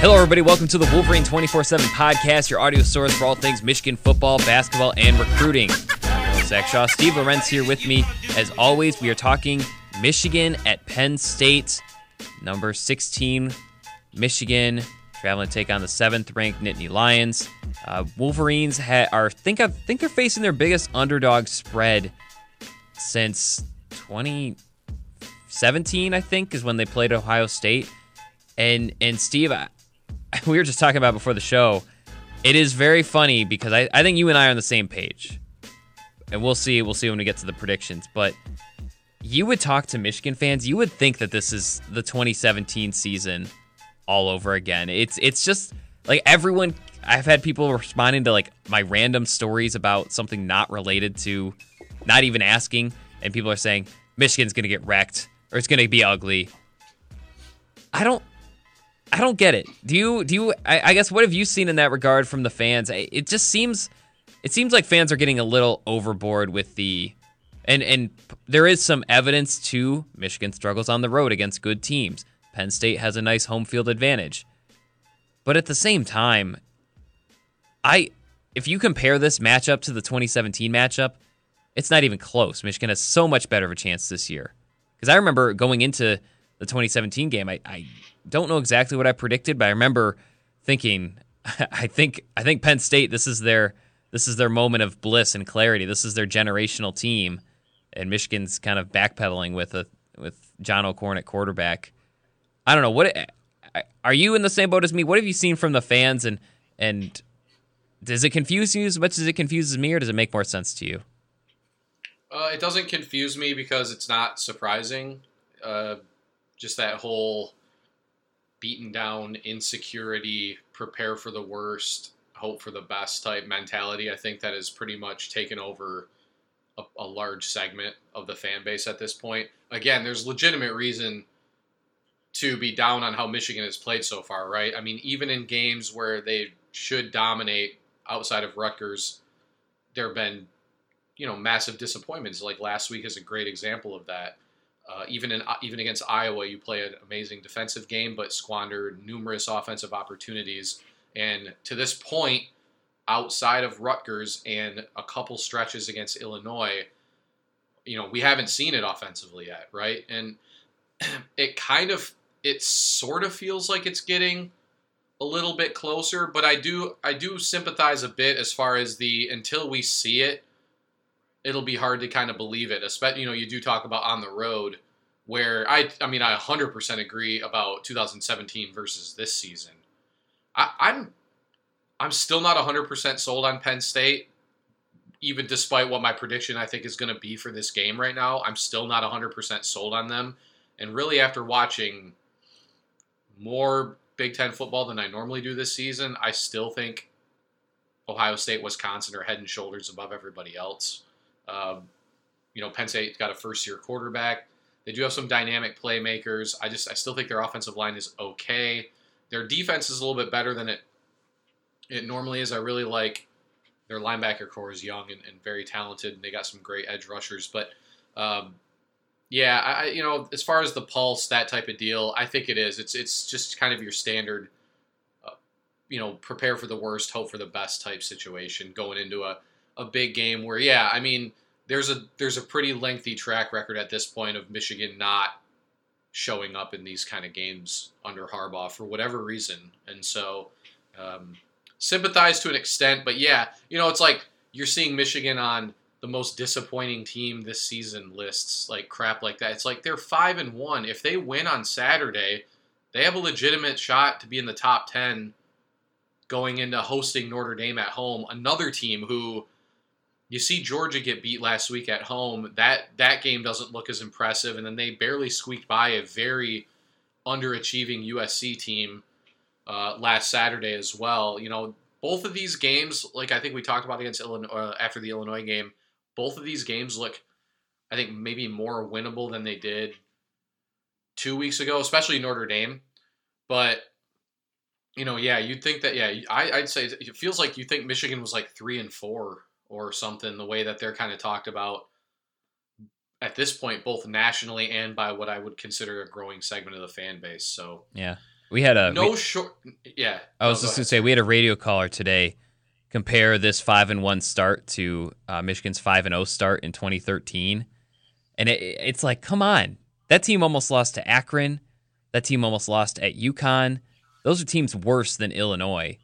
Hello, everybody. Welcome to the Wolverine 24 7 podcast, your audio source for all things Michigan football, basketball, and recruiting. Zach Shaw, Steve Lorenz here with me. As always, we are talking Michigan at Penn State, number 16, Michigan, traveling to take on the seventh ranked Nittany Lions. Uh, Wolverines ha- are think I think they're facing their biggest underdog spread since 2017. I think is when they played Ohio State. And and Steve, I, we were just talking about before the show. It is very funny because I, I think you and I are on the same page. And we'll see, we'll see when we get to the predictions. But you would talk to Michigan fans, you would think that this is the 2017 season all over again. It's it's just like everyone I've had people responding to like my random stories about something not related to not even asking, and people are saying Michigan's gonna get wrecked or it's gonna be ugly. I don't I don't get it. Do you? Do you? I, I, guess what have you seen in that regard from the fans? It just seems, it seems like fans are getting a little overboard with the, and and there is some evidence to Michigan struggles on the road against good teams. Penn State has a nice home field advantage, but at the same time, I, if you compare this matchup to the 2017 matchup, it's not even close. Michigan has so much better of a chance this year because I remember going into the 2017 game, I, I don't know exactly what I predicted, but I remember thinking, I think I think Penn State this is their this is their moment of bliss and clarity. This is their generational team, and Michigan's kind of backpedaling with a with John O'Korn at quarterback. I don't know what are you in the same boat as me. What have you seen from the fans and and does it confuse you as much as it confuses me, or does it make more sense to you? Uh, it doesn't confuse me because it's not surprising. Uh, just that whole beaten down, insecurity, prepare for the worst, hope for the best type mentality. I think that has pretty much taken over a, a, large segment of the fan base at this point. Again, there's legitimate reason to be down on how Michigan has played so far, right? I mean, even in games where they should dominate outside of Rutgers, there have been, you know, massive disappointments. Like last week is a great example of that. Uh, even in even against Iowa, you play an amazing defensive game, but squandered numerous offensive opportunities. And to this point, outside of Rutgers and a couple stretches against Illinois, you know, we haven't seen it offensively yet, right? And it kind of it sort of feels like it's getting a little bit closer, but I do I do sympathize a bit as far as the until we see it, it'll be hard to kind of believe it. Especially, you know, you do talk about on the road, where I, I mean, I 100% agree about 2017 versus this season. I, I'm, I'm still not 100% sold on Penn State, even despite what my prediction I think is going to be for this game right now. I'm still not 100% sold on them. And really, after watching more Big Ten football than I normally do this season, I still think Ohio State, Wisconsin are head and shoulders above everybody else. Um, you know, Penn State got a first year quarterback. They do have some dynamic playmakers. I just I still think their offensive line is okay. Their defense is a little bit better than it it normally is. I really like their linebacker core is young and, and very talented, and they got some great edge rushers. But um, yeah, I you know as far as the pulse that type of deal, I think it is. It's it's just kind of your standard. Uh, you know, prepare for the worst, hope for the best type situation going into a a big game where, yeah, I mean, there's a there's a pretty lengthy track record at this point of Michigan not showing up in these kind of games under Harbaugh for whatever reason, and so um, sympathize to an extent. But yeah, you know, it's like you're seeing Michigan on the most disappointing team this season lists, like crap like that. It's like they're five and one. If they win on Saturday, they have a legitimate shot to be in the top ten going into hosting Notre Dame at home, another team who you see Georgia get beat last week at home. That that game doesn't look as impressive, and then they barely squeaked by a very underachieving USC team uh, last Saturday as well. You know, both of these games, like I think we talked about against Illinois uh, after the Illinois game, both of these games look, I think, maybe more winnable than they did two weeks ago, especially Notre Dame. But you know, yeah, you'd think that. Yeah, I, I'd say it feels like you think Michigan was like three and four or something, the way that they're kind of talked about at this point, both nationally and by what I would consider a growing segment of the fan base. So yeah, We had a no we- short. Yeah, I was No, just go gonna say we had a radio caller today compare this five and one start to uh, Michigan's five and zero start in 2013, and it, it's like, come on, that team almost lost to Akron, that team almost lost at UConn. Those are teams worse than Illinois,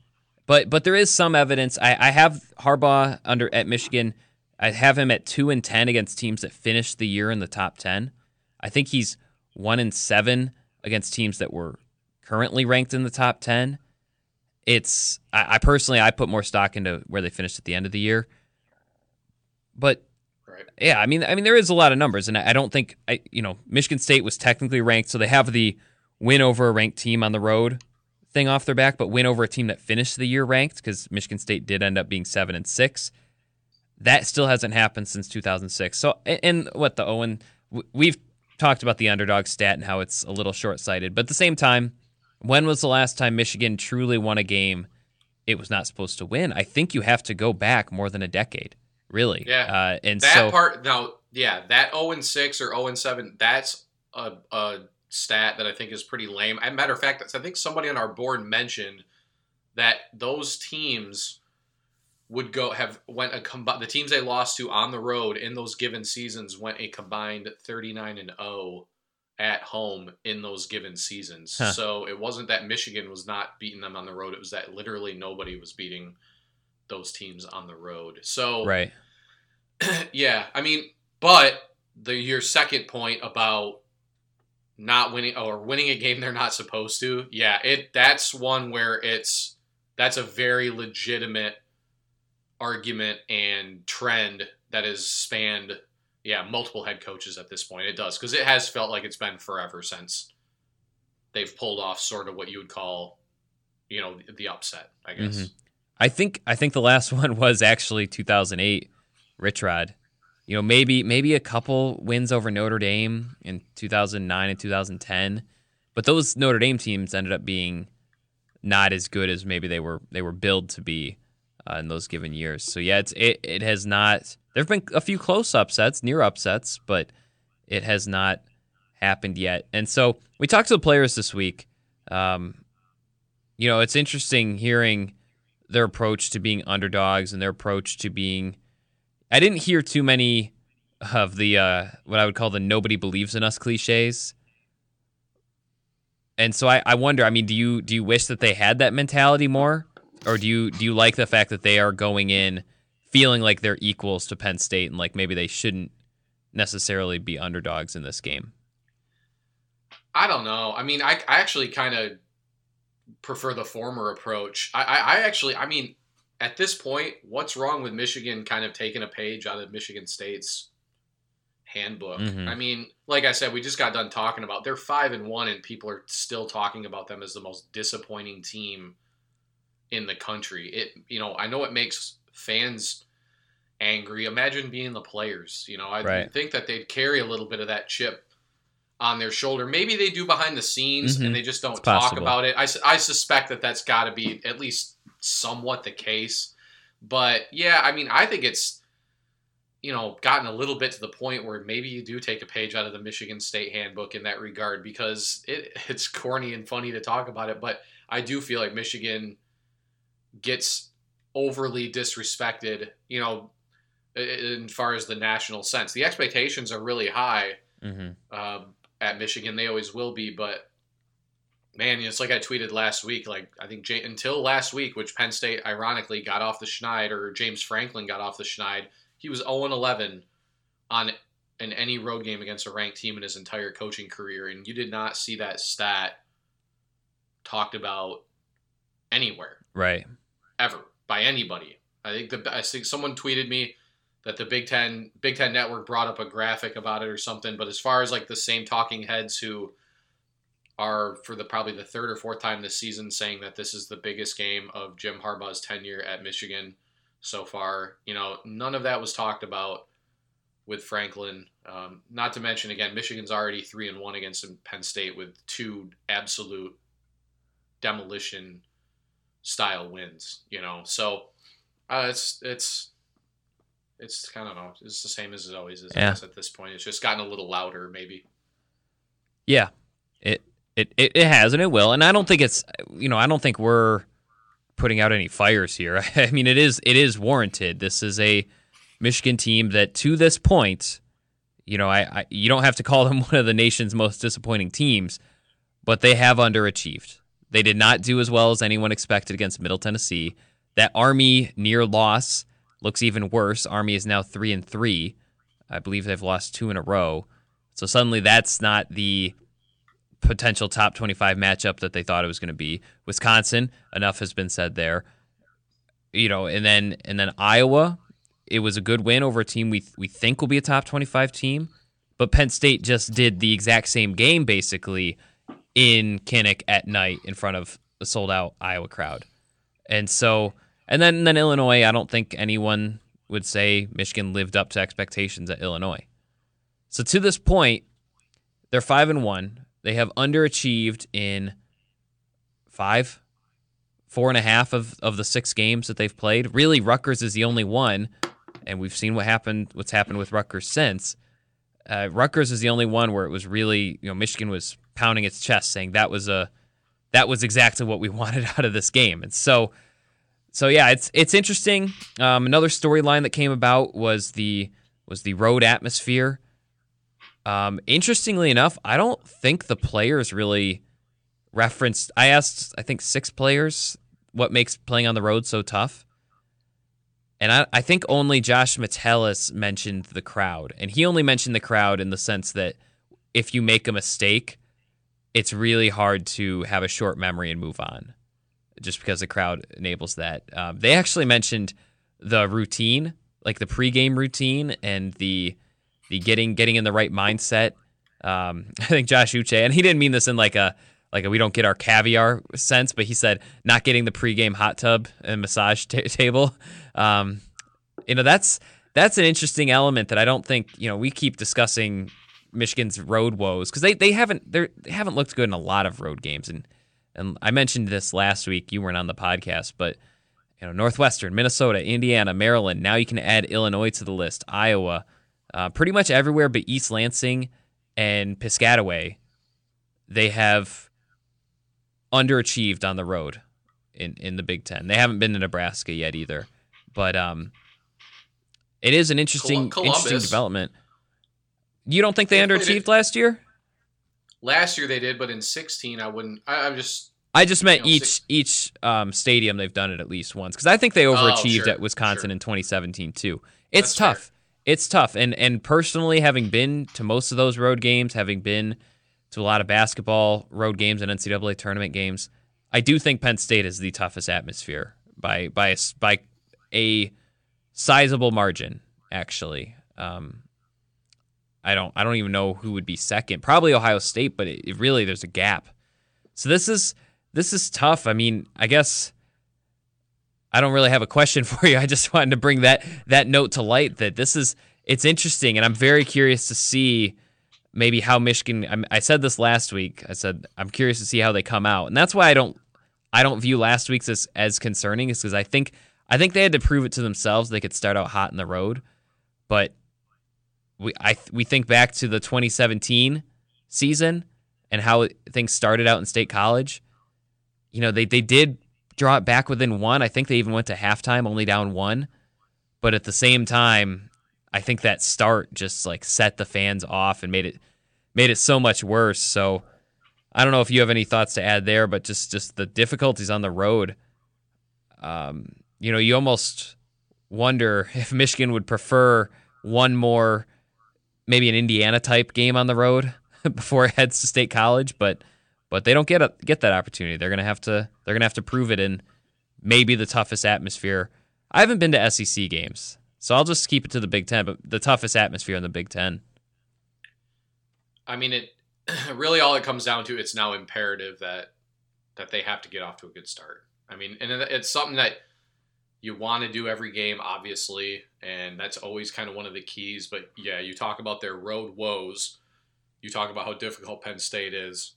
but but there is some evidence. I, I have Harbaugh under at Michigan. I have him at two and ten against teams that finished the year in the top ten. I think he's one and seven against teams that were currently ranked in the top ten it's I, I personally I put more stock into where they finished at the end of the year. But Right. yeah, I mean I mean there is a lot of numbers, and I, I don't think I you know Michigan State was technically ranked, so they have the win over a ranked team on the road thing off their back, but win over a team that finished the year ranked because Michigan State did end up being seven and six. That still hasn't happened since 2006. So and, what the Owen we've talked about the underdog stat and how it's a little short sighted, but at the same time when was the last time Michigan truly won a game it was not supposed to win? I think you have to go back more than a decade, really. Yeah. Uh, and that so, part now, yeah, that 0 and 6 or 0 and 7, that's a, a stat that I think is pretty lame. As a matter of fact, I think somebody on our board mentioned that those teams would go have went a combined the teams they lost to on the road in those given seasons went a combined 39 and 0 at home in those given seasons. Huh. So it wasn't that Michigan was not beating them on the road, it was that literally nobody was beating those teams on the road. So right. yeah, I mean, but the your second point about not winning or winning a game they're not supposed to, yeah, it that's one where it's that's a very legitimate argument and trend that has spanned yeah multiple head coaches at this point. It does because it has felt like it's been forever since they've pulled off sort of what you would call you know the, upset, I guess. Mhm. I think I think the last one was actually 2008, Rich Rod. You know, maybe maybe a couple wins over Notre Dame in 2009 and 2010, but those Notre Dame teams ended up being not as good as maybe they were they were billed to be uh, in those given years. So yeah, it's it, it has not. There've been a few close upsets, near upsets, but it has not happened yet. And so we talked to the players this week. Um, you know, it's interesting hearing their approach to being underdogs and their approach to being. I didn't hear too many of the uh, what I would call the nobody believes in us cliches. And so I, I wonder. I mean, do you do you wish that they had that mentality more, or do you do you like the fact that they are going in feeling like they're equals to Penn State and like maybe they shouldn't necessarily be underdogs in this game? I don't know. I mean, I, I actually kind of prefer the former approach. I, I, I actually, I mean, at this point, what's wrong with Michigan kind of taking a page out of Michigan State's handbook? Mhm. I mean, like I said, we just got done talking about they're five and one, and people are still talking about them as the most disappointing team in the country. It, you know, I know it makes fans angry. Imagine being the players. You know, I Right. think that they'd carry a little bit of that chip on their shoulder. Maybe they do behind the scenes Mhm. and they just don't It's talk possible. about it. I, I suspect that that's got to be at least somewhat the case. But yeah, I mean, I think it's you know gotten a little bit to the point where maybe you do take a page out of the Michigan State handbook in that regard because it it's corny and funny to talk about it, but I do feel like Michigan gets overly disrespected, you know, in far as the national sense. The expectations are really high Mm-hmm. um, at Michigan. They always will be, but man, it's like I tweeted last week. Like I think until last week, which Penn State ironically got off the schneid, or James Franklin got off the schneid. He was 0 11 on in any road game against a ranked team in his entire coaching career, and you did not see that stat talked about anywhere Right. ever by anybody. I think the I think someone tweeted me that the Big Ten Big Ten Network brought up a graphic about it or something. But as far as like the same talking heads who are for the probably the third or fourth time this season saying that this is the biggest game of Jim Harbaugh's tenure at Michigan so far, you know, none of that was talked about with Franklin. Um, not to mention again, Michigan's already three and one against Penn State with two absolute demolition style wins. You know, so uh, it's it's it's kind of know it's the same as it always is. Yeah. at this point, it's just gotten a little louder, maybe. Yeah, it It, it it has and it will, and I don't think it's you know I don't think we're putting out any fires here. I mean it is it is warranted. This is a Michigan team that to this point, you know I, I you don't have to call them one of the nation's most disappointing teams, but they have underachieved. They did not do as well as anyone expected against Middle Tennessee. That Army near loss looks even worse. Army is now three and three. I believe they've lost two in a row. So suddenly that's not the potential top 25 matchup that they thought it was going to be. Wisconsin, enough has been said there. You know, and then and then Iowa, it was a good win over a team we we think will be a top 25 team, but Penn State just did the exact same game basically in Kinnick at night in front of a sold out Iowa crowd. And so and then and then Illinois, I don't think anyone would say Michigan lived up to expectations at Illinois. So to this point, they're five and one. They have underachieved in five, four and a half of, of the six games that they've played. Really, Rutgers is the only one, and we've seen what happened. What's happened with Rutgers since. Uh, Rutgers is the only one where it was really, you know, Michigan was pounding its chest, saying that was a that was exactly what we wanted out of this game, and so. So yeah, it's it's interesting. Um, another storyline that came about was the was the road atmosphere um, interestingly enough, I don't think the players really referenced. I asked, I think, six players what makes playing on the road so tough. And I, I think only Josh Metellus mentioned the crowd. And he only mentioned the crowd in the sense that if you make a mistake, it's really hard to have a short memory and move on just because the crowd enables that. Um, they actually mentioned the routine, like the pregame routine and the the getting getting in the right mindset. Um, I think Josh Uche, and he didn't mean this in like a like a, we don't get our caviar sense, but he said not getting the pregame hot tub and massage t- table. Um, you know, that's that's an interesting element that I don't think you know we keep discussing Michigan's road woes because they, they haven't they haven't looked good in a lot of road games and and I mentioned this last week. You weren't on the podcast, but you know Northwestern, Minnesota, Indiana, Maryland. Now you can add Illinois to the list, Iowa uh, pretty much everywhere but East Lansing and Piscataway, they have underachieved on the road in, in the Big Ten. They haven't been to Nebraska yet either, but um, it is an interesting Columbus. interesting development. You don't think they, they underachieved last year? Last year they did, but in sixteen I wouldn't. I, am just. I just meant know, each six, each um, stadium they've done it at least once because I think they oh, overachieved oh, sure, at Wisconsin sure. in 2017 too. It's That's tough. Fair it's tough. And and personally, having been to most of those road games, having been to a lot of basketball road games and NCAA tournament games, I do think Penn State is the toughest atmosphere by by a, by a sizable margin. Actually, um, I don't I don't even know who would be second. Probably Ohio State, but it, it really there's a gap. So this is this is tough. I mean, I guess I don't really have a question for you. I just wanted to bring that that note to light that this is it's interesting, and I'm very curious to see maybe how Michigan. I said this last week. I said I'm curious to see how they come out, and that's why I don't I don't view last week's as as concerning, is because I think I think they had to prove it to themselves they could start out hot in the road, but we I we think back to the 2017 season and how things started out in State College. You know, they they did draw it back within one. I think they even went to halftime only down one. But at the same time, I think that start just like set the fans off and made it made it so much worse. So I don't know if you have any thoughts to add there, but just just the difficulties on the road. Um, you know, you almost wonder if Michigan would prefer one more, maybe an Indiana type game on the road before it heads to State College, but but they don't get a, get that opportunity. They're gonna have to they're gonna have to prove it in maybe the toughest atmosphere. I haven't been to SEC games, so I'll just keep it to the Big Ten. But the toughest atmosphere in the Big Ten. I mean, it really all it comes down to. It's now imperative that that they have to get off to a good start. I mean, and it's something that you want to do every game, obviously, and that's always kind of one of the keys. But yeah, you talk about their road woes. You talk about how difficult Penn State is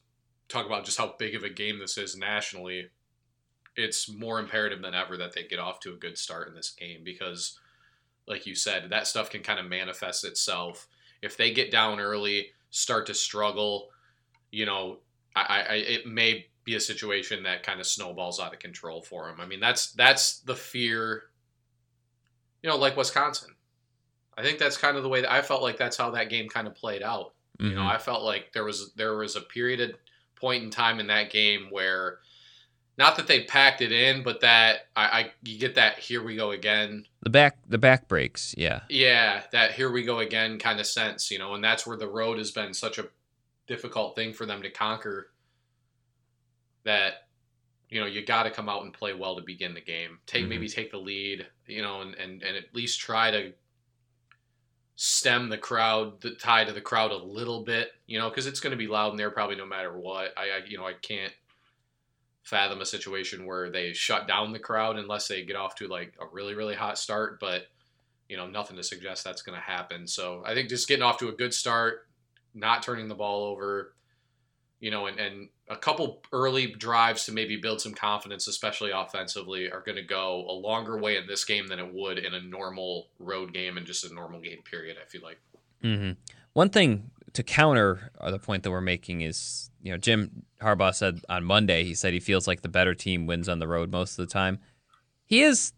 talk about just how big of a game this is nationally, it's more imperative than ever that they get off to a good start in this game because, like you said, that stuff can kind of manifest itself. If they get down early, start to struggle, you know, I, I it may be a situation that kind of snowballs out of control for them. I mean, that's that's the fear. You know, like Wisconsin. I think that's kind of the way that I felt like that's how that game kind of played out. Mm-hmm. You know, I felt like there was there was a period of point in time in that game where not that they packed it in, but that I, I you get that here we go again. the back the back breaks, yeah. Yeah, that here we go again kind of sense, you know, and that's where the road has been such a difficult thing for them to conquer. That you know you got to come out and play well to begin the game. Take Mhm. maybe take the lead, you know, and, and and at least try to stem the crowd, the tide of the crowd a little bit, you know, because it's going to be loud in there probably no matter what. I, I you know I can't fathom a situation where they shut down the crowd unless they get off to like a really really hot start, but you know nothing to suggest that's going to happen. So I think just getting off to a good start, not turning the ball over, you know, and, and a couple early drives to maybe build some confidence, especially offensively, are going to go a longer way in this game than it would in a normal road game and just a normal game period. I feel like. hmm One thing to counter uh, the point that we're making is, you know, Jim Harbaugh said on Monday, he said he feels like the better team wins on the road most of the time. He is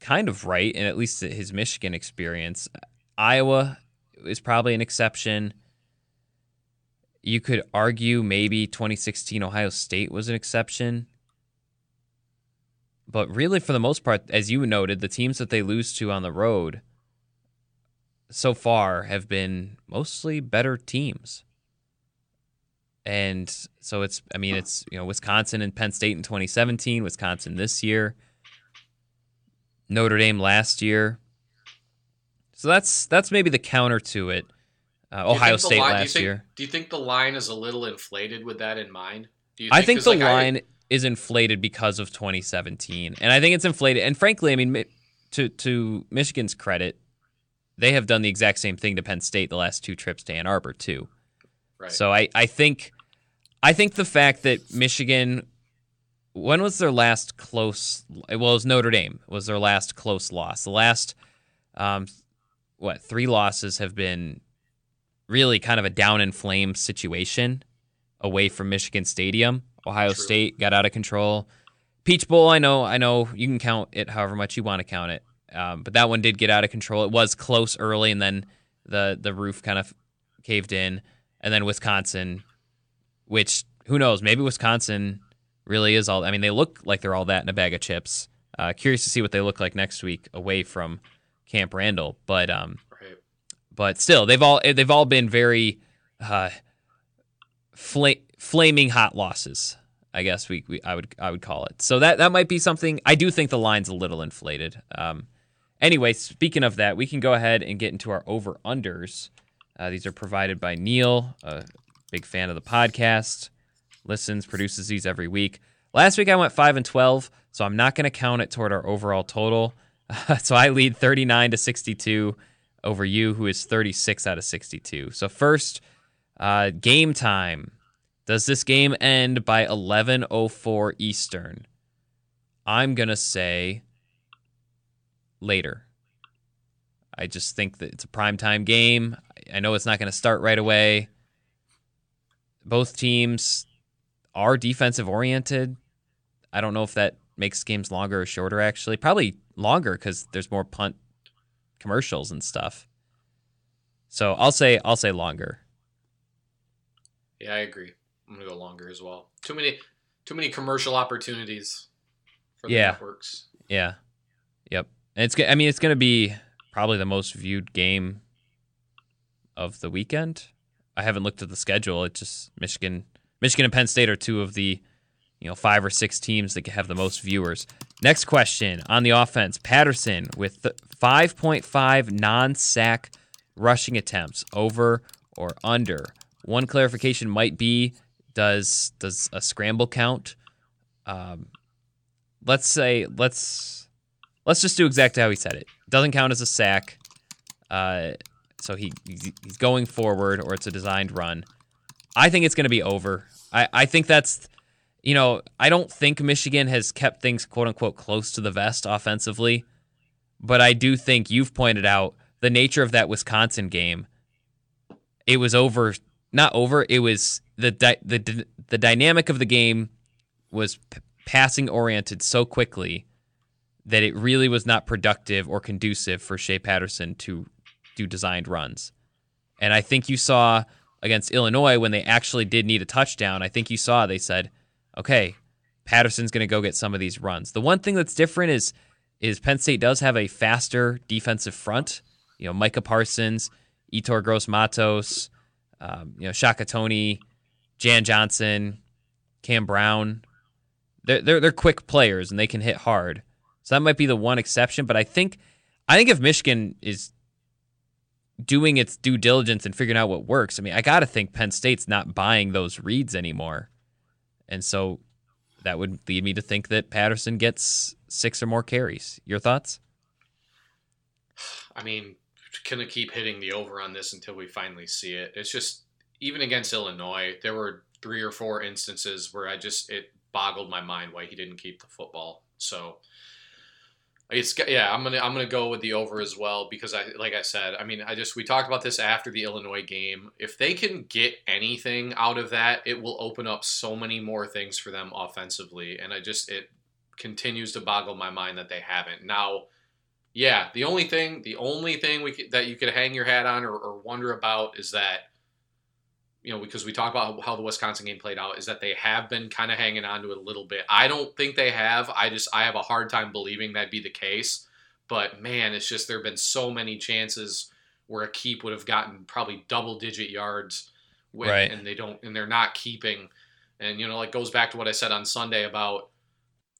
kind of right, and at least his Michigan experience. Iowa is probably an exception. You could argue maybe 2016 Ohio State was an exception. But really, for the most part, as you noted, the teams that they lose to on the road so far have been mostly better teams. And so it's, I mean, it's, you know, Wisconsin and Penn State in 2017, Wisconsin this year, Notre Dame last year. So that's that's maybe the counter to it. Uh, Ohio State line- do you last think- year. Do you think the line is a little inflated with that in mind? Do you I think the like, I- line is inflated because of 2017, and I think it's inflated. And frankly, I mean, to to Michigan's credit, they have done the exact same thing to Penn State the last two trips to Ann Arbor too. right. So I, I think I think the fact that Michigan when was their last close well it was Notre Dame was their last close loss. The last um what, three losses have been really kind of a down in flames situation away from Michigan Stadium. Ohio True. State got out of control. Peach Bowl, I know, I know you can count it however much you want to count it. Um, but that one did get out of control. It was close early and then the the roof kind of caved in and then Wisconsin, which who knows? Maybe Wisconsin really is all. I mean, they look like they're all that in a bag of chips. Uh, curious to see what they look like next week away from Camp Randall, but um. But still, they've all they've all been very uh, fla- flaming hot losses. I guess we, we I would I would call it. So that that might be something. I do think the line's a little inflated. Um, anyway, speaking of that, we can go ahead and get into our over unders. Uh, these are provided by Neil, a big fan of the podcast, listens, produces these every week. Last week I went five and twelve, so I'm not going to count it toward our overall total. so I lead 39 to 62 over you, who is 36 out of 62. So first, uh, game time. Does this game end by 11:04 Eastern? I'm gonna say later. I just think that it's a primetime game. I know it's not going to start right away. Both teams are defensive oriented. I don't know if that makes games longer or shorter, actually. Probably longer because there's more punt commercials and stuff. So I'll say I'll say longer. Yeah, I agree. I'm gonna go longer as well. Too many, too many commercial opportunities for the Yeah. networks. Yeah. Yep. And it's I mean it's going to be probably the most viewed game of the weekend. I haven't looked at the schedule. It's just Michigan Michigan and Penn State are two of the you know five or six teams that have the most viewers. Next question on the offense. Patterson with 5.5 non-sack rushing attempts over or under. One clarification might be does does a scramble count? Um, let's say let's let's just do exactly how he said it. Doesn't count as a sack. Uh, so he he's going forward or it's a designed run. I think it's going to be over. I I think that's you know I don't think Michigan has kept things quote unquote close to the vest offensively, but I do think you've pointed out the nature of that Wisconsin game. It was over not over. It was the the the dynamic of the game was p- passing oriented so quickly that it really was not productive or conducive for Shea Patterson to do designed runs. And I think you saw against Illinois when they actually did need a touchdown. I think you saw they said, "Okay, Patterson's going to go get some of these runs." The one thing that's different is is Penn State does have a faster defensive front. You know, Micah Parsons, Yetur Gross Matos, um, you know, Shaka Toney, Jan Johnson, Cam Brown. They're, they're they're quick players and they can hit hard. So that might be the one exception. But I think I think if Michigan is doing its due diligence and figuring out what works, I mean, I got to think Penn State's not buying those reads anymore. And so that would lead me to think that Patterson gets six or more carries. Your thoughts? I mean, gonna keep hitting the over on this until we finally see it. It's just even against Illinois, there were three or four instances where I just it boggled my mind why he didn't keep the football. So it's yeah, I'm gonna I'm gonna go with the over as well because I like I said, I mean I just we talked about this after the Illinois game. If they can get anything out of that, it will open up so many more things for them offensively, and I just it continues to boggle my mind that they haven't. Now, yeah, the only thing the only thing we could, that you could hang your hat on or, or wonder about is that you know, because we talk about how the Wisconsin game played out, is that they have been kind of hanging on to it a little bit. I don't think they have. I just I have a hard time believing that'd be the case. But man, it's just there have been so many chances where a keep would have gotten probably double digit yards, when, right. and they don't, and they're not keeping. And you know, like goes back to what I said on Sunday about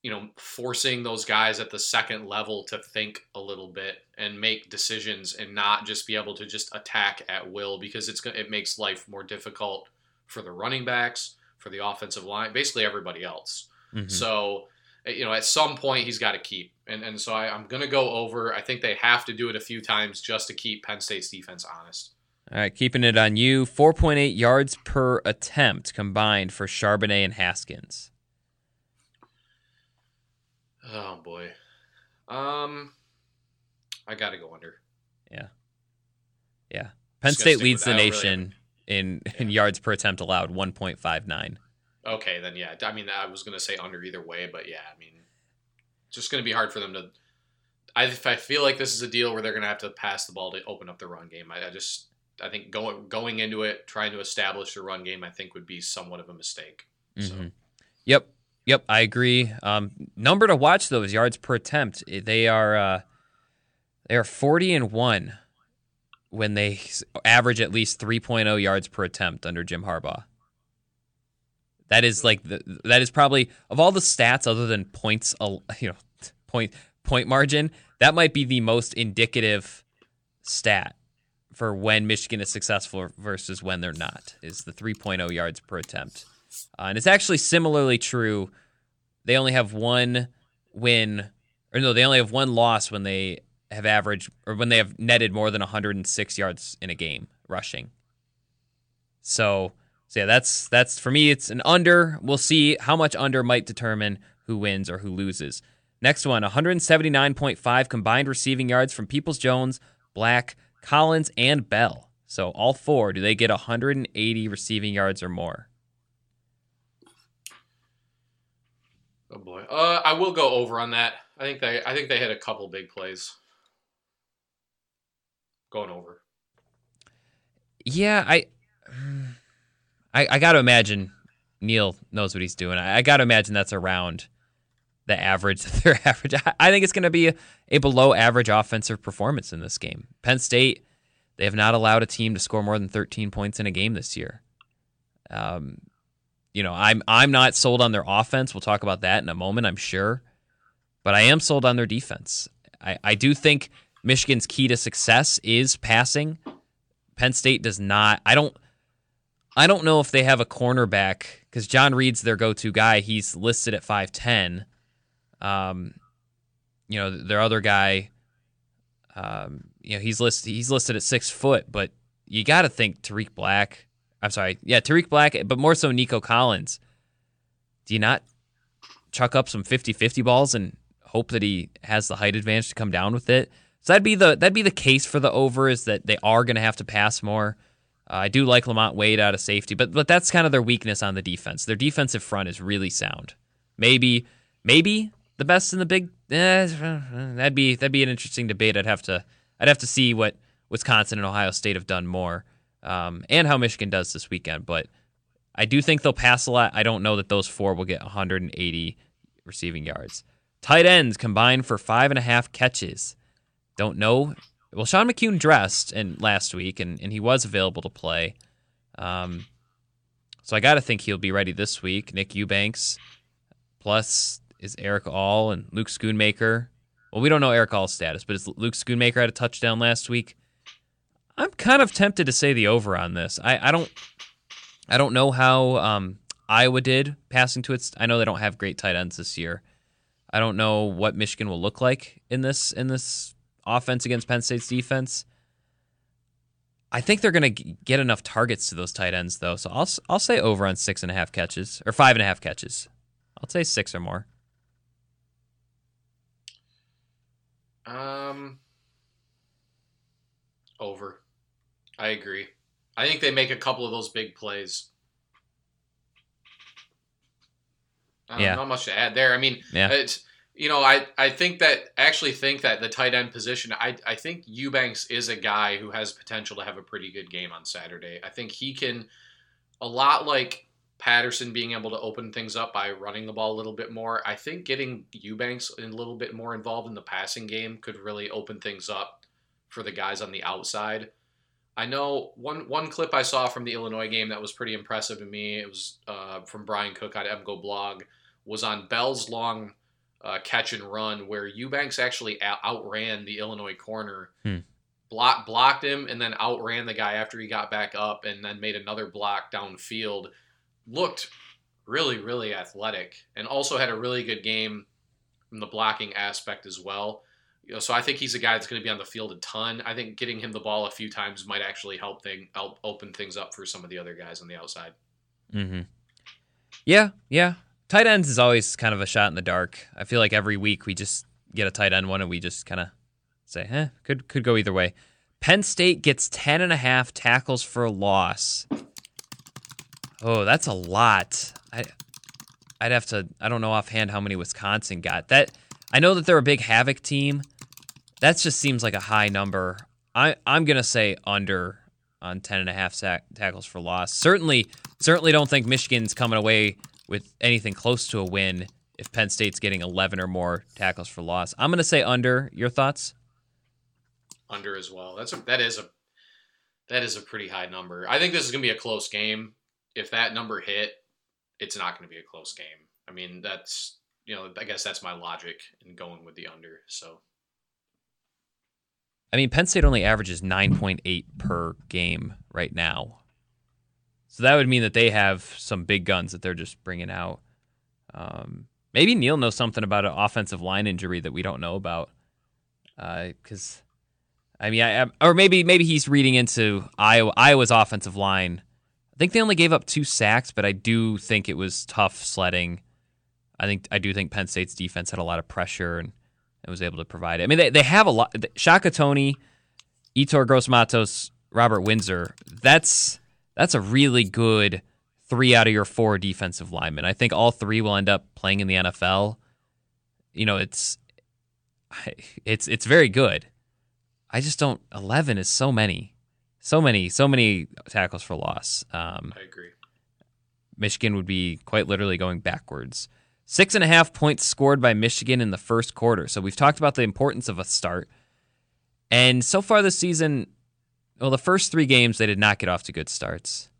you know, forcing those guys at the second level to think a little bit and make decisions and not just be able to just attack at will because it's it makes life more difficult for the running backs, for the offensive line, basically everybody else. Mm-hmm. So, eh, you know, at some point he's got to keep, and and so I, I'm going to go over. I think they have to do it a few times just to keep Penn State's defense honest. All right, keeping it on you. 4.8 yards per attempt combined for Charbonnet and Haskins. Oh boy. Um I got to go under. Yeah. Yeah. Penn State leads the nation really in yeah. in yards per attempt allowed, 1.59. Okay, then yeah. I mean, I was going to say under either way, but yeah, I mean, it's just going to be hard for them to I, I feel like this is a deal where they're going to have to pass the ball to open up the run game. I, I just I think going going into it trying to establish the run game I think would be somewhat of a mistake. Mm-hmm. So. Yep. Yep, I agree. Um, number to watch though is yards per attempt. They are uh, they are forty and one when they average at least 3.0 yards per attempt under Jim Harbaugh. That is like the, that is probably of all the stats other than points, you know, point point margin. That might be the most indicative stat for when Michigan is successful versus when they're not. Is the 3.0 yards per attempt. Uh, and it's actually similarly true. They only have one win, or no, they only have one loss when they have averaged or when they have netted more than 106 yards in a game rushing. So, so yeah, that's that's for me. It's an under. We'll see how much under might determine who wins or who loses. Next one, 179.5 combined receiving yards from Peoples Jones, Black, Collins, and Bell. So all four, do they get 180 receiving yards or more? Oh boy. Uh, I will go over on that. I think they I think they had a couple big plays. Going over. Yeah, I I, I got to imagine Neil knows what he's doing. I, I got to imagine that's around the average their average. I, I think it's going to be a, a below average offensive performance in this game. Penn State they have not allowed a team to score more than 13 points in a game this year. Um, you know, I'm I'm not sold on their offense. We'll talk about that in a moment, I'm sure. But I am sold on their defense. I, I do think Michigan's key to success is passing. Penn State does not. I don't I don't know if they have a cornerback because John Reid's their go-to guy. He's listed at five ten. Um, you know, their other guy, um, you know, he's listed he's listed at six foot, but you got to think Tariq Black I'm sorry. Yeah, Tariq Black, but more so Nico Collins. Do you not chuck up some 50-50 balls and hope that he has the height advantage to come down with it? So that'd be the that'd be the case for the over is that they are going to have to pass more. Uh, I do like Lamont Wade out of safety, but but that's kind of their weakness on the defense. Their defensive front is really sound. Maybe maybe the best in the big. Eh, that'd be that'd be an interesting debate. I'd have to I'd have to see what Wisconsin and Ohio State have done more, um, and how Michigan does this weekend. But I do think they'll pass a lot. I don't know that those four will get 180 receiving yards. Tight ends combined for five and a half catches. Don't know well, Sean McKeon dressed in last week, and, and he was available to play. Um, so I got to think he'll be ready this week. Nick Eubanks, plus is Eric All and Luke Schoonmaker. Well, we don't know Eric All's status, but is Luke Schoonmaker had a touchdown last week? I'm kind of tempted to say the over on this. I, I don't I don't know how um, Iowa did passing to its. I know they don't have great tight ends this year. I don't know what Michigan will look like in this in this offense against Penn State's defense. I think they're going to get enough targets to those tight ends, though. So I'll I'll say over on six and a half catches or five and a half catches. I'll say six or more. Um, over. I agree. I think they make a couple of those big plays. yeah. Not much to add there. I mean, yeah. it's you know, I, I think that actually think that the tight end position, I, I think Eubanks is a guy who has potential to have a pretty good game on Saturday. I think he can, a lot like Patterson being able to open things up by running the ball a little bit more. I think getting Eubanks a little bit more involved in the passing game could really open things up for the guys on the outside. I know one one clip I saw from the Illinois game that was pretty impressive to me. It was uh, from Brian Cook on MGoBlog. Was on Bell's long uh, catch and run where Eubanks actually outran the Illinois corner, hmm. block, blocked him, and then outran the guy after he got back up, and then made another block downfield. Looked really, really athletic, and also had a really good game from the blocking aspect as well. You know, so I think he's a guy that's going to be on the field a ton. I think getting him the ball a few times might actually help thing help open things up for some of the other guys on the outside. Mm-hmm. Yeah, yeah. Tight ends is always kind of a shot in the dark. I feel like every week we just get a tight end one and we just kind of say, eh, could could go either way. Penn State gets 10 and a half tackles for loss. Oh, that's a lot. I I'd have to I don't know offhand how many Wisconsin got. That I know that they're a big havoc team. That just seems like a high number. I I'm going to say under on 10 and a half sack, tackles for loss. Certainly certainly don't think Michigan's coming away with anything close to a win if Penn State's getting 11 or more tackles for loss. I'm going to say under. Your thoughts? Under as well. That's a, that is a that is a pretty high number. I think this is going to be a close game. If that number hit, it's not going to be a close game. I mean, that's you know, I guess that's my logic in going with the under. So I mean, Penn State only averages 9.8 per game right now. So that would mean that they have some big guns that they're just bringing out. Um, maybe Neil knows something about an offensive line injury that we don't know about. Because, uh, I mean, I, or maybe maybe he's reading into Iowa, Iowa's offensive line. I think they only gave up two sacks, but I do think it was tough sledding. I think I do think Penn State's defense had a lot of pressure and, and was able to provide it. I mean, they, they have a lot. Shaka Toney, Yetur Gross-Matos, Robert Windsor. That's that's a really good three out of your four defensive linemen. I think all three will end up playing in the NFL. You know, it's it's it's very good. I just don't. Eleven is so many, so many, so many tackles for loss. Um, I agree. Michigan would be quite literally going backwards. Six and a half points scored by Michigan in the first quarter. So we've talked about the importance of a start. And so far this season, well, the first three games they did not get off to good starts.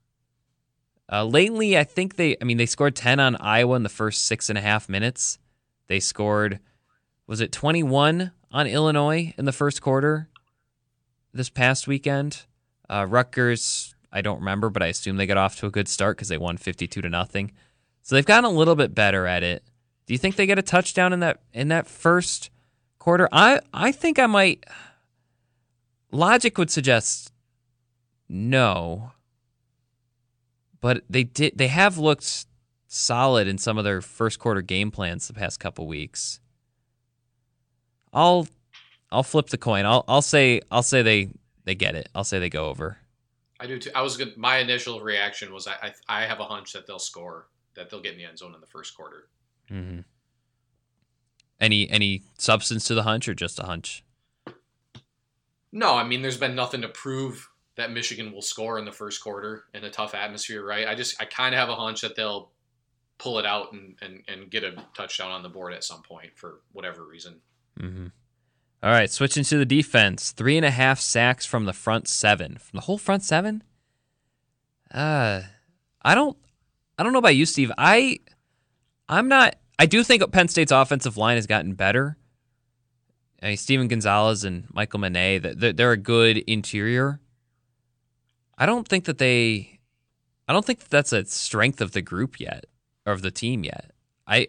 Uh, lately, I think they, I mean, they scored 10 on Iowa in the first six and a half minutes. They scored, was it 21 on Illinois in the first quarter this past weekend? Uh, Rutgers, I don't remember, but I assume they got off to a good start because they won 52 to nothing. So they've gotten a little bit better at it. Do you think they get a touchdown in that in that first quarter? I I think I might logic would suggest no. But they did they have looked solid in some of their first quarter game plans the past couple weeks. I'll I'll flip the coin. I'll I'll say I'll say they they get it. I'll say they go over. I do too. I was good. My initial reaction was I, I I have a hunch that they'll score, that they'll get in the end zone in the first quarter. Mm-hmm. Any any substance to the hunch or just a hunch? No, I mean there's been nothing to prove that Michigan will score in the first quarter in a tough atmosphere, right? I just I kind of have a hunch that they'll pull it out and, and, and get a touchdown on the board at some point for whatever reason. Mm-hmm. All right, switching to the defense. Three and a half sacks from the front seven. From the whole front seven? Uh I don't I don't know about you, Steve. I I'm not I do think Penn State's offensive line has gotten better. I mean, Steven Gonzalez and Michael Menet, they're a good interior. I don't think that they, I don't think that that's a strength of the group yet or of the team yet. I,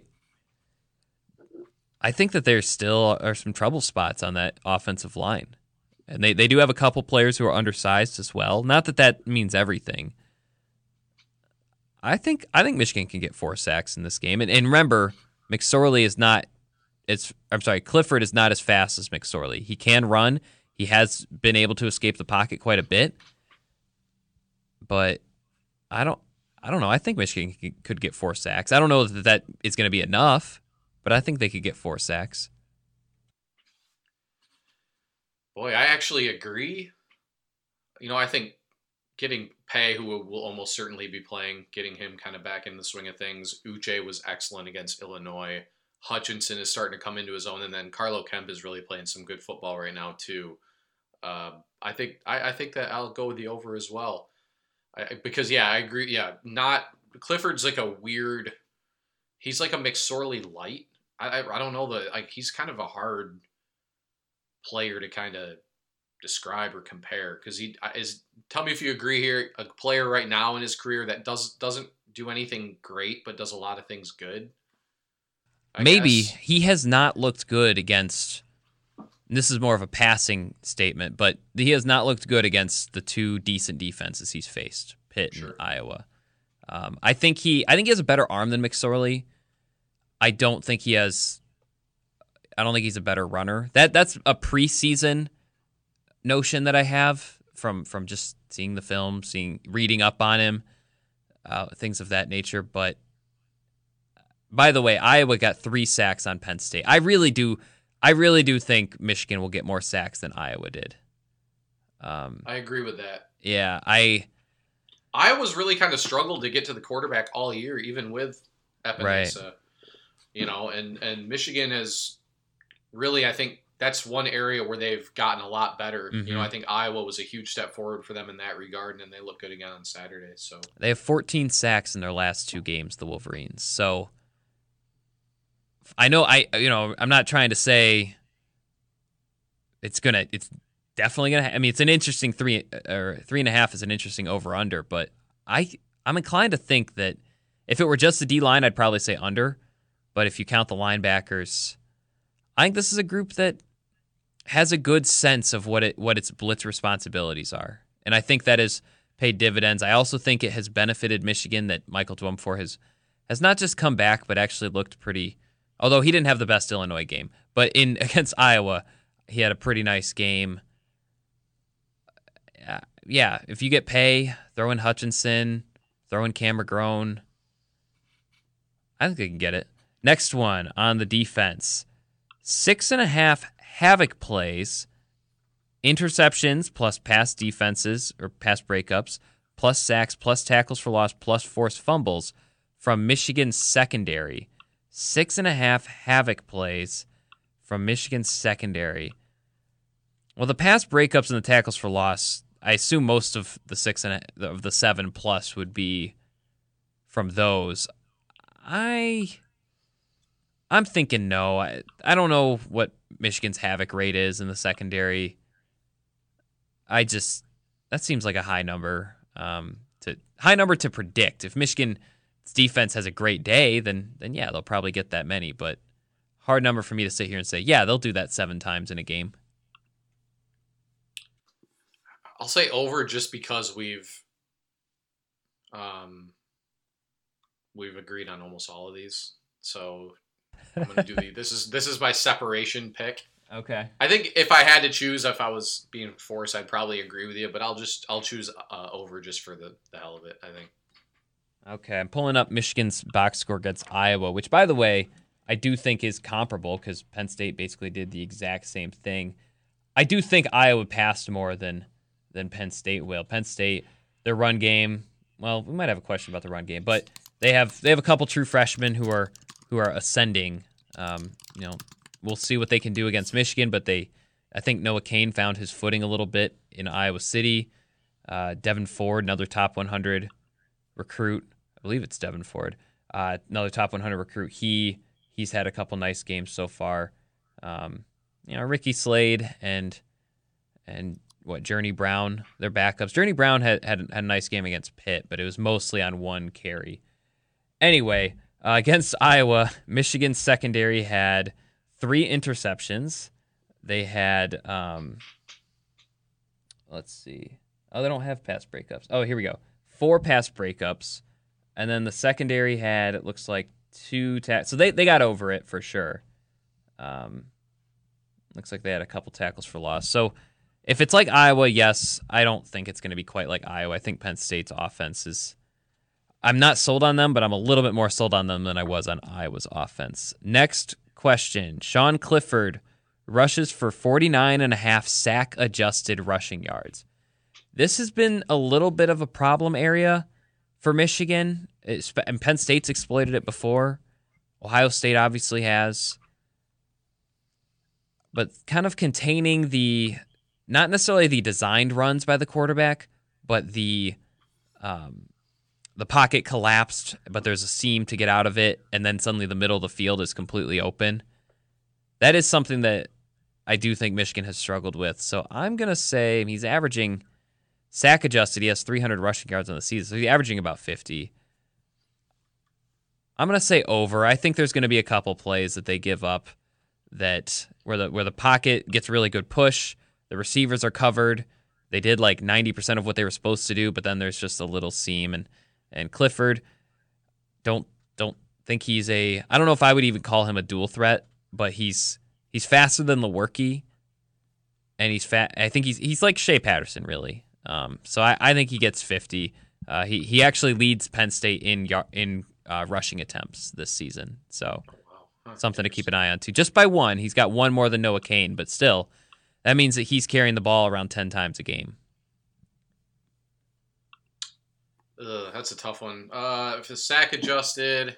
I think that there still are some trouble spots on that offensive line, and they they do have a couple players who are undersized as well. Not that that means everything. I think I think Michigan can get four sacks in this game, and, and remember, McSorley is not. It's I'm sorry, Clifford is not as fast as McSorley. He can run. He has been able to escape the pocket quite a bit, but I don't I don't know. I think Michigan could get four sacks. I don't know that that is going to be enough, but I think they could get four sacks. Boy, I actually agree. You know, I think getting Paye, who will almost certainly be playing, getting him kind of back in the swing of things. Uche was excellent against Illinois. Hutchinson is starting to come into his own, and then Carlo Kemp is really playing some good football right now too. Uh, I think I, I, think that I'll go with the over as well, I, because yeah, I agree. Yeah, not Clifford's like a weird. He's like a McSorley light. I, I I don't know the like he's kind of a hard player to kind of describe or compare because he is tell me if you agree here a player right now in his career that does doesn't do anything great but does a lot of things good? I maybe. guess. he has not looked good against this is more of a passing statement but he has not looked good against the two decent defenses he's faced pitt sure. and iowa. Um, i think he i think he has a better arm than mcsorley. I don't think he has i don't think he's a better runner. That that's a preseason notion that I have from from just seeing the film, seeing reading up on him, uh, things of that nature. But by the way, Iowa got three sacks on Penn State. I really do, I really do think Michigan will get more sacks than Iowa did. Um, I agree with that. Yeah, I. Iowa's really kind of struggled to get to the quarterback all year, even with Epenesa. Right. You know, and and Michigan has really, I think, that's one area where they've gotten a lot better. Mm-hmm. You know, mm-hmm. I think Iowa was a huge step forward for them in that regard, and they look good again on Saturday. So they have 14 sacks in their last two games, the Wolverines. So I know I, you know, I'm not trying to say it's gonna, it's definitely gonna. I mean, it's an interesting three or three and a half is an interesting over under, but I, I'm inclined to think that if it were just the D line, I'd probably say under. But if you count the linebackers, I think this is a group that has a good sense of what it what its blitz responsibilities are, and I think that has paid dividends. I also think it has benefited Michigan that Michael Dwumfour has has not just come back, but actually looked pretty. Although he didn't have the best Illinois game, but in against Iowa, he had a pretty nice game. Uh, yeah, if you get Paye, throw in Hutchinson, throw in Cam McGrone, I think they can get it. Next one on the defense. Six and a half havoc plays, interceptions plus pass defenses or pass breakups, plus sacks, plus tackles for loss, plus forced fumbles from Michigan's secondary. Six and a half havoc plays from Michigan's secondary. Well, the pass breakups and the tackles for loss, I assume most of the six and a, of the seven plus would be from those. I I'm thinking no. I, I don't know what Michigan's havoc rate is in the secondary. I just that seems like a high number um, to high number to predict. If Michigan's defense has a great day, then then yeah, they'll probably get that many. But hard number for me to sit here and say, yeah, they'll do that seven times in a game. I'll say over just because we've um, we've agreed on almost all of these. So I'm gonna do the this is this is my separation pick. Okay. I think if I had to choose, if I was being forced, I'd probably agree with you. But I'll just I'll choose uh, over just for the, the hell of it. I think. Okay, I'm pulling up Michigan's box score against Iowa, which, by the way, I do think is comparable because Penn State basically did the exact same thing. I do think Iowa passed more than than Penn State will. Penn State, their run game. Well, we might have a question about the run game, but they have they have a couple true freshmen who are who are ascending. Um, you know, we'll see what they can do against Michigan, but they, I think Noah Cain found his footing a little bit in Iowa City. Uh, Devyn Ford, another top 100 recruit, I believe it's Devin Ford, uh, another top 100 recruit. He he's had a couple nice games so far. Um, you know, Ricky Slade and and what Journey Brown, their backups. Journey Brown had, had, had a nice game against Pitt, but it was mostly on one carry. Anyway, uh, against Iowa, Michigan's secondary had three interceptions. They had, um, let's see. Oh, they don't have pass breakups. Oh, here we go. Four pass breakups. And then the secondary had, it looks like, two tackles. So they, they got over it for sure. Um, looks like they had a couple tackles for loss. So if it's like Iowa, yes, I don't think it's going to be quite like Iowa. I think Penn State's offense is. I'm not sold on them, but I'm a little bit more sold on them than I was on Iowa's offense. Next question Sean Clifford rushes for 49 and a half sack adjusted rushing yards. This has been a little bit of a problem area for Michigan, and Penn State's exploited it before. Ohio State obviously has. But kind of containing the, not necessarily the designed runs by the quarterback, but the, um, the pocket collapsed, but there's a seam to get out of it, and then suddenly the middle of the field is completely open. That is something that I do think Michigan has struggled with. So I'm going to say he's averaging sack adjusted. He has 300 rushing yards on the season, so he's averaging about 50. I'm going to say over. I think there's going to be a couple plays that they give up that where the where the pocket gets really good push, the receivers are covered. They did like 90% of what they were supposed to do, but then there's just a little seam and and Clifford don't don't think he's a I don't know if I would even call him a dual threat, but he's he's faster than the Lewerke, and he's fat. I think he's he's like Shea Patterson really. Um, so I, I think he gets 50. Uh, he he actually leads Penn State in in uh, rushing attempts this season. So something to keep an eye on too. Just by one, he's got one more than Noah Cain, but still, that means that he's carrying the ball around 10 times a game. Ugh, that's a tough one. Uh, if the sack adjusted,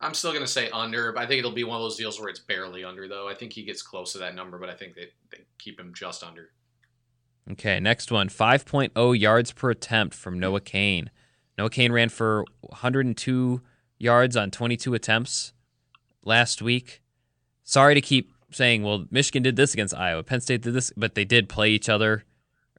I'm still gonna say under, but I think it'll be one of those deals where it's barely under. Though I think he gets close to that number, but I think they, they keep him just under. Okay, next one 5.0 yards per attempt from Noah Cain. Noah Cain ran for 102 yards on 22 attempts last week. Sorry to keep saying, well, Michigan did this against Iowa, Penn State did this, but they did play each other,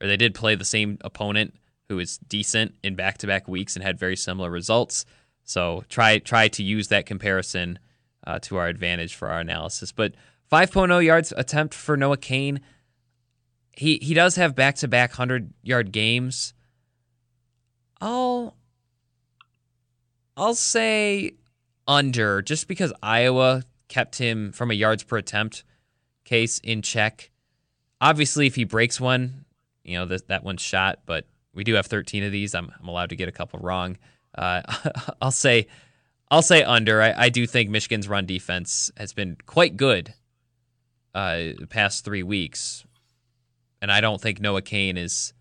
or they did play the same opponent who is decent in back-to-back weeks and had very similar results. So try try to use that comparison uh, to our advantage for our analysis. But 5.0 yards attempt for Noah Cain. He he does have back-to-back 100-yard games. I'll I'll say under just because Iowa kept him from a yards per attempt case in check. Obviously, if he breaks one, you know that that one's shot. But we do have 13 of these. I'm, I'm allowed to get a couple wrong. Uh, I'll say I'll say under. I, I, do think Michigan's run defense has been quite good uh, the past three weeks, and I don't think Noah Cain is.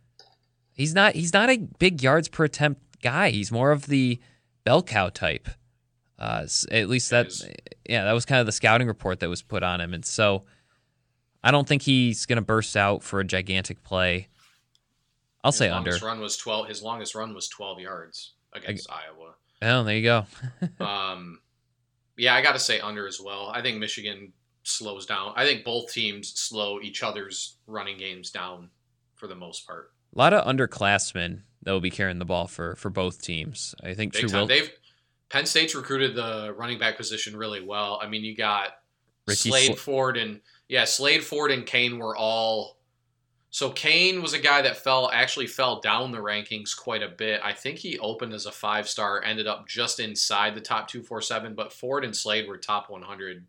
He's not. He's not a big yards per attempt guy. He's more of the bell cow type. Uh, at least that, yeah, that was kind of the scouting report that was put on him, and so I don't think he's going to burst out for a gigantic play. I'll his say under. Run was twelve. His longest run was twelve yards against I, Iowa. Oh, there you go. um, yeah, I got to say under as well. I think Michigan slows down. I think both teams slow each other's running games down for the most part. A lot of underclassmen that will be carrying the ball for for both teams. I think Big True time. Will. They've Penn State's recruited the running back position really well. I mean, you got Richie Slade Sl- Ford and yeah, Slade Ford and Cain were all. So Cain was a guy that fell actually fell down the rankings quite a bit. I think he opened as a five star, ended up just inside the top two four seven. But Ford and Slade were top one hundred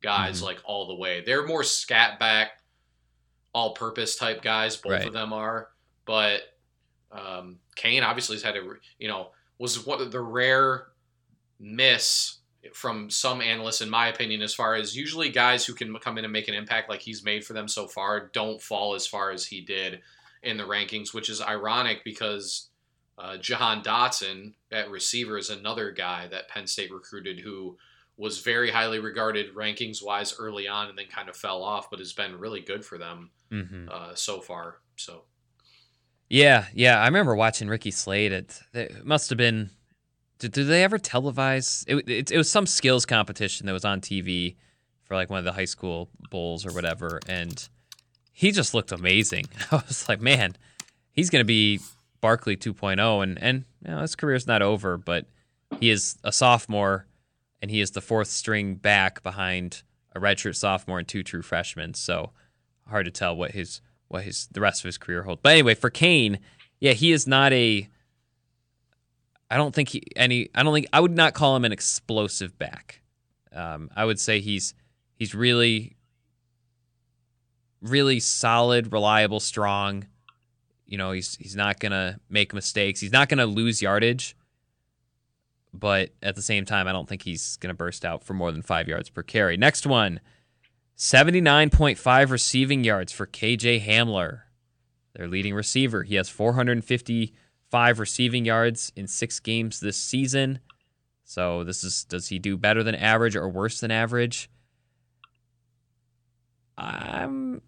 guys Mhm. like all the way. They're more scat back, all purpose type guys. Both Right. of them are, but um, Cain obviously has had a you know was one of the rare miss from some analysts, in my opinion, as far as usually guys who can come in and make an impact like he's made for them so far don't fall as far as he did in the rankings, which is ironic because uh, Jahan Dotson at receiver is another guy that Penn State recruited who was very highly regarded rankings wise early on and then kind of fell off, but has been really good for them Mm-hmm. uh, so far. So Yeah, yeah. I remember watching Ricky Slade. It, it must have been. Did, did they ever televise? It, it, it was some skills competition that was on TV for like one of the high school bowls or whatever, and he just looked amazing. I was like, man, he's going to be Barkley 2.0, and and you know, his career's not over, but he is a sophomore, and he is the fourth string back behind a redshirt sophomore and two true freshmen. So hard to tell what his what his the rest of his career holds. But anyway, for Cain, yeah, he is not a. I don't think he any. I don't think I would not call him an explosive back. Um, I would say he's he's really, really solid, reliable, strong. You know, he's he's not gonna make mistakes. He's not gonna lose yardage. But at the same time, I don't think he's gonna burst out for more than five yards per carry. Next one. 79.5 receiving yards for KJ Hamler, their leading receiver. He has 455 receiving yards in six games this season. So this is does he do better than average or worse than average? I'm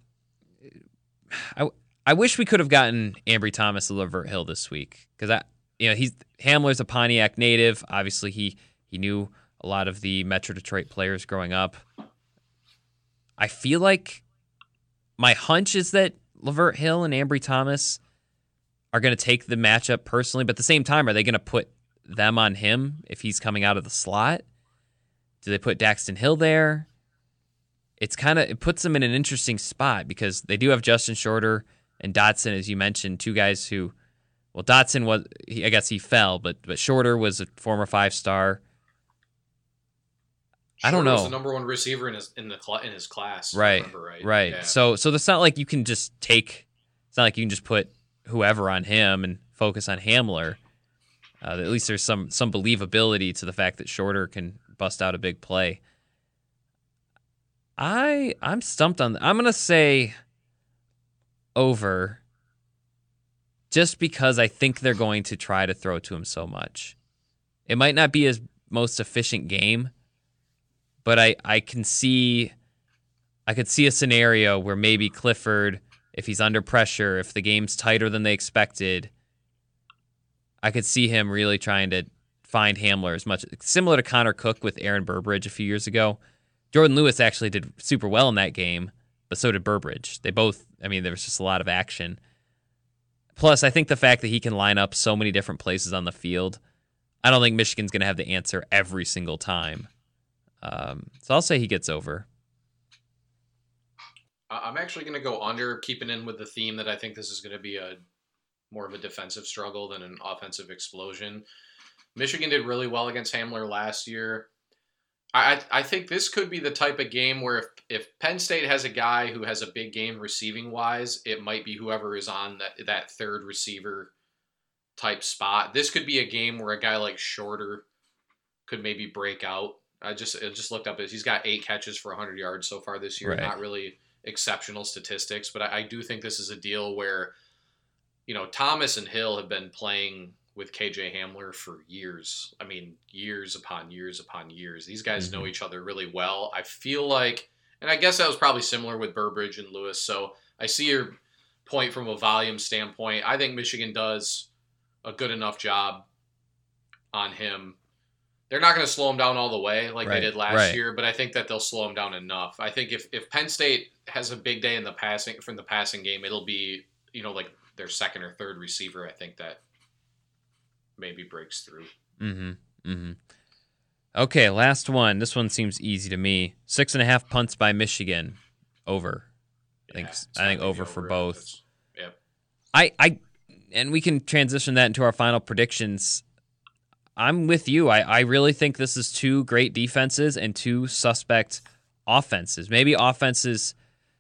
I, I wish we could have gotten Ambry Thomas to Lavert Hill this week because I you know he's Hamler's a Pontiac native. Obviously he he knew a lot of the Metro Detroit players growing up. I feel like my hunch is that Lavert Hill and Ambry Thomas are going to take the matchup personally, but at the same time, are they going to put them on him if he's coming out of the slot? Do they put Daxton Hill there? It's kind of it puts them in an interesting spot because they do have Justin Shorter and Dotson, as you mentioned, two guys who, well, Dotson was he, I guess he fell, but but Shorter was a former five star. I don't Shorter was know. the number one receiver in his in the cla- in his class. Right, remember right. Right. Yeah. So so it's not like you can just take. It's not like you can just put whoever on him and focus on Hamler. Uh, at least there's some some believability to the fact that Shorter can bust out a big play. I I'm stumped on. I'm gonna say over. Just because I think they're going to try to throw to him so much, it might not be his most efficient game, but I I can see I could see a scenario where maybe Clifford, if he's under pressure, if the game's tighter than they expected, I could see him really trying to find Hamler as much similar to Connor Cook with Aaron Burbridge a few years ago. Jourdan Lewis actually did super well in that game, but so did Burbridge. They both, I mean, there was just a lot of action. Plus, I think the fact that he can line up so many different places on the field, I don't think Michigan's going to have the answer every single time. Um, so I'll say he gets over. I'm actually going to go under, keeping in with the theme that I think this is going to be a more of a defensive struggle than an offensive explosion. Michigan did really well against Hamler last year. I I I think this could be the type of game where if, if Penn State has a guy who has a big game receiving wise, it might be whoever is on that that third receiver type spot. This could be a game where a guy like Shorter could maybe break out. I just I just looked up it. He's got eight catches for 100 yards so far this year. Right. Not really exceptional statistics, but I, I do think this is a deal where, you know, Thomas and Hill have been playing with KJ Hamler for years. I mean, years upon years upon years. These guys know Mhm. each other really well. I feel like, and I guess that was probably similar with Burbridge and Lewis. So I see your point from a volume standpoint. I think Michigan does a good enough job on him. They're not going to slow him down all the way like Right, they did last right. year, but I think that they'll slow him down enough. I think if, if Penn State has a big day in the passing from the passing game, it'll be you know like their second or third receiver. I think that maybe breaks through. Mm-hmm. Mm-hmm. Okay, last one. This one seems easy to me. Six and a half punts by Michigan. Over. I think- I think gotta over for both. Yep. I, I, and we can transition that into our final predictions. I'm with you. I, I really think this is two great defenses and two suspect offenses. Maybe offenses.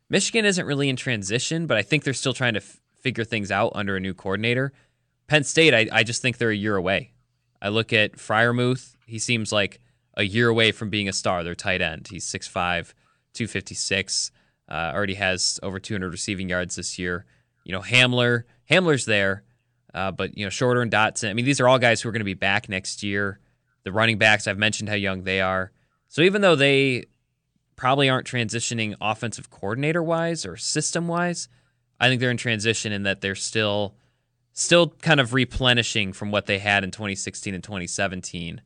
Michigan isn't really in transition, but I think they're still trying to f- figure things out under a new coordinator. Penn State, I, I just think they're a year away. I look at Freiermuth. He seems like a year away from being a star. Their tight end. He's 6'5, 256. Uh, already has over 200 receiving yards this year. You know, Hamler. Hamler's there, uh, but you know, Shorter and Dotson. I mean, these are all guys who are going to be back next year. The running backs, I've mentioned how young they are. So even though they probably aren't transitioning offensive coordinator wise or system wise, I think they're in transition in that they're still still kind of replenishing from what they had in 2016 and 2017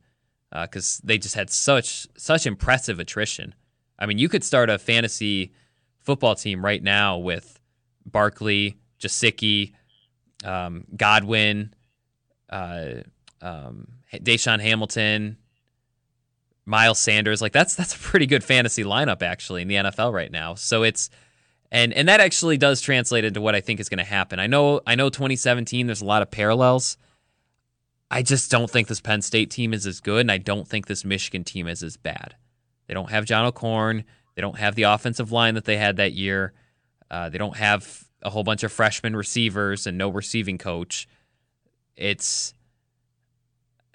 because uh, they just had such such impressive attrition. I mean, you could start a fantasy football team right now with Barkley, Gesicki, um, Godwin, uh, um, DaeSean Hamilton, Miles Sanders. Like that's that's a pretty good fantasy lineup actually in the NFL right now. So it's and and that actually does translate into what I think is going to happen. I know I know 2017 there's a lot of parallels. I just don't think this Penn State team is as good, and I don't think this Michigan team is as bad. They don't have John O'Korn. They don't have the offensive line that they had that year. Uh, they don't have a whole bunch of freshman receivers and no receiving coach. It's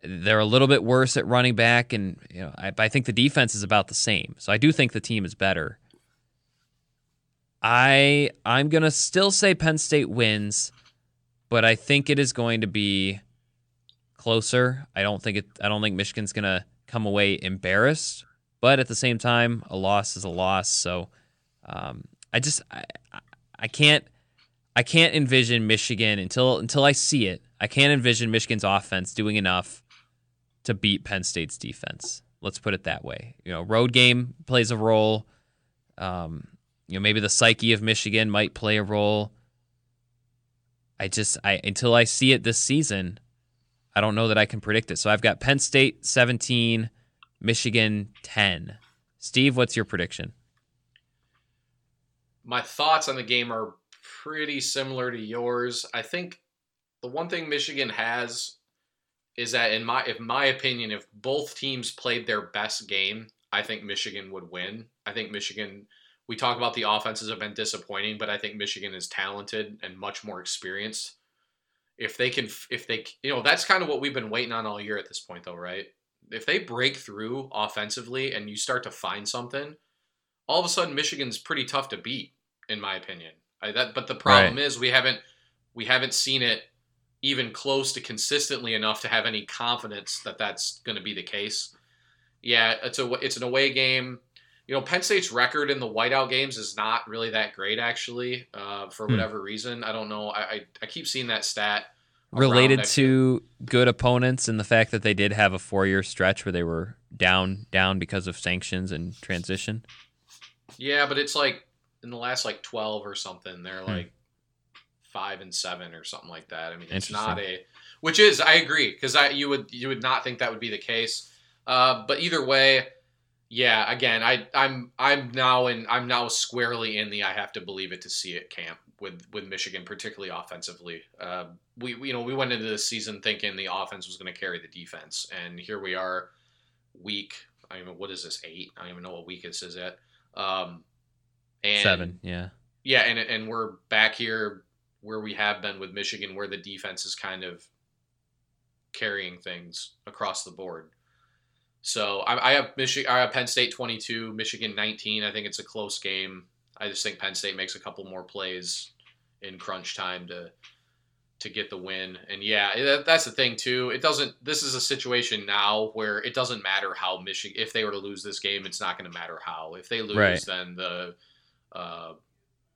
they're a little bit worse at running back, and you know I, I think the defense is about the same. So I do think the team is better. I I'm gonna still say Penn State wins, but I think it is going to be closer. I don't think it. I don't think Michigan's gonna come away embarrassed, but at the same time, a loss is a loss. So um, I just I can't I can't envision Michigan until until I see it. I can't envision Michigan's offense doing enough to beat Penn State's defense. Let's put it that way. You know, road game plays a role. Um, you know, maybe the psyche of Michigan might play a role. I just I until I see it this season, I don't know that I can predict it. So I've got Penn State 17, Michigan 10. Steve, what's your prediction? My thoughts on the game are pretty similar to yours. I think the one thing Michigan has is that in my if my opinion, if both teams played their best game, I think Michigan would win. I think Michigan we talk about the offenses have been disappointing, but I think Michigan is talented and much more experienced. If they can if they you know, that's kind of what we've been waiting on all year at this point though, right? If they break through offensively and you start to find something, all of a sudden Michigan's pretty tough to beat in my opinion. I, that, but the problem right. is we haven't we haven't seen it even close to consistently enough to have any confidence that that's going to be the case. Yeah, it's a it's an away game. You know, Penn State's record in the whiteout games is not really that great, actually, uh, for hmm. whatever reason. I don't know. I, I, I keep seeing that stat. Related to good opponents and the fact that they did have a four year stretch where they were down down because of sanctions and transition. Yeah, but it's like in the last like 12 or something they're hmm. like five and seven or something like that. I mean it's not a which is i agree because i you would you would not think that would be the case. Uh, but either way yeah again i i'm i'm now in i'm now squarely in the i have to believe it to see it camp with with michigan particularly offensively. Uh, we, we you know we went into this season thinking the offense was going to carry the defense and here we are week i mean what is this eight? I don't even know what week this is at um, and Seven, yeah. Yeah, and and we're back here where we have been with Michigan, where the defense is kind of carrying things across the board. So I, I have Michigan, I have Penn State 22, Michigan 19. I think it's a close game. I just think Penn State makes a couple more plays in crunch time to to get the win. And yeah, eh, that's the thing too. It doesn't. This is a situation now where it doesn't matter how Michigan. If they were to lose this game, it's not going to matter how. If they lose, right. then the uh,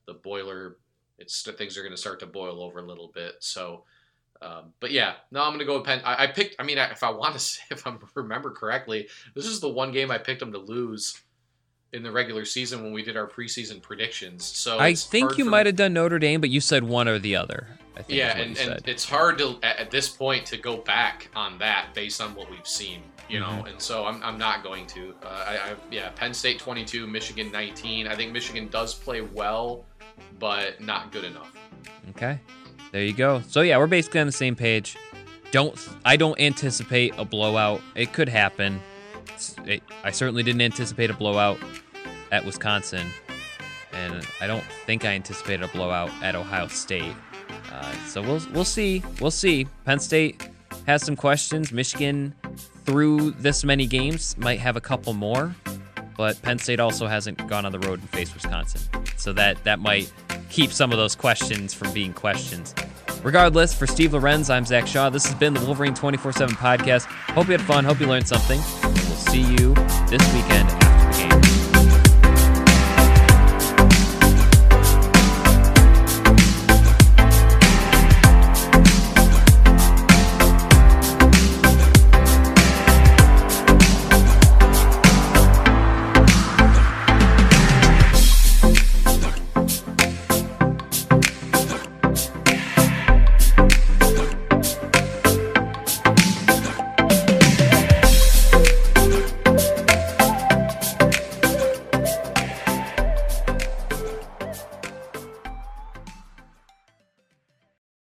the boiler, it's things are going to start to boil over a little bit. So, um, but yeah, no, I'm going to go with Penn. I, I, picked. I mean, if I want to, if I remember correctly, this is the one game I picked them to lose in the regular season when we did our preseason predictions. So I think you might have done Notre Dame, but you said one or the other. yeah, and, and it's hard to at this point to go back on that based on what we've seen you know, mm-hmm. and so I'm, I'm not going to. Uh, I, I, yeah, Penn State 22, Michigan 19. I think Michigan does play well, but not good enough. Okay, there you go. So yeah, we're basically on the same page. Don't I don't anticipate a blowout. It could happen. It, I certainly didn't anticipate a blowout at Wisconsin, and I don't think I anticipated a blowout at Ohio State. Uh, so we'll we'll see. We'll see. Penn State has some questions. Michigan, through this many games, might have a couple more, but Penn State also hasn't gone on the road and faced Wisconsin, so that that might keep some of those questions from being questions. Regardless, for Steve Lorenz, I'm Zach Shaw. This has been the Wolverine 24 7 podcast. Hope you had fun. Hope you learned something. We'll see you this weekend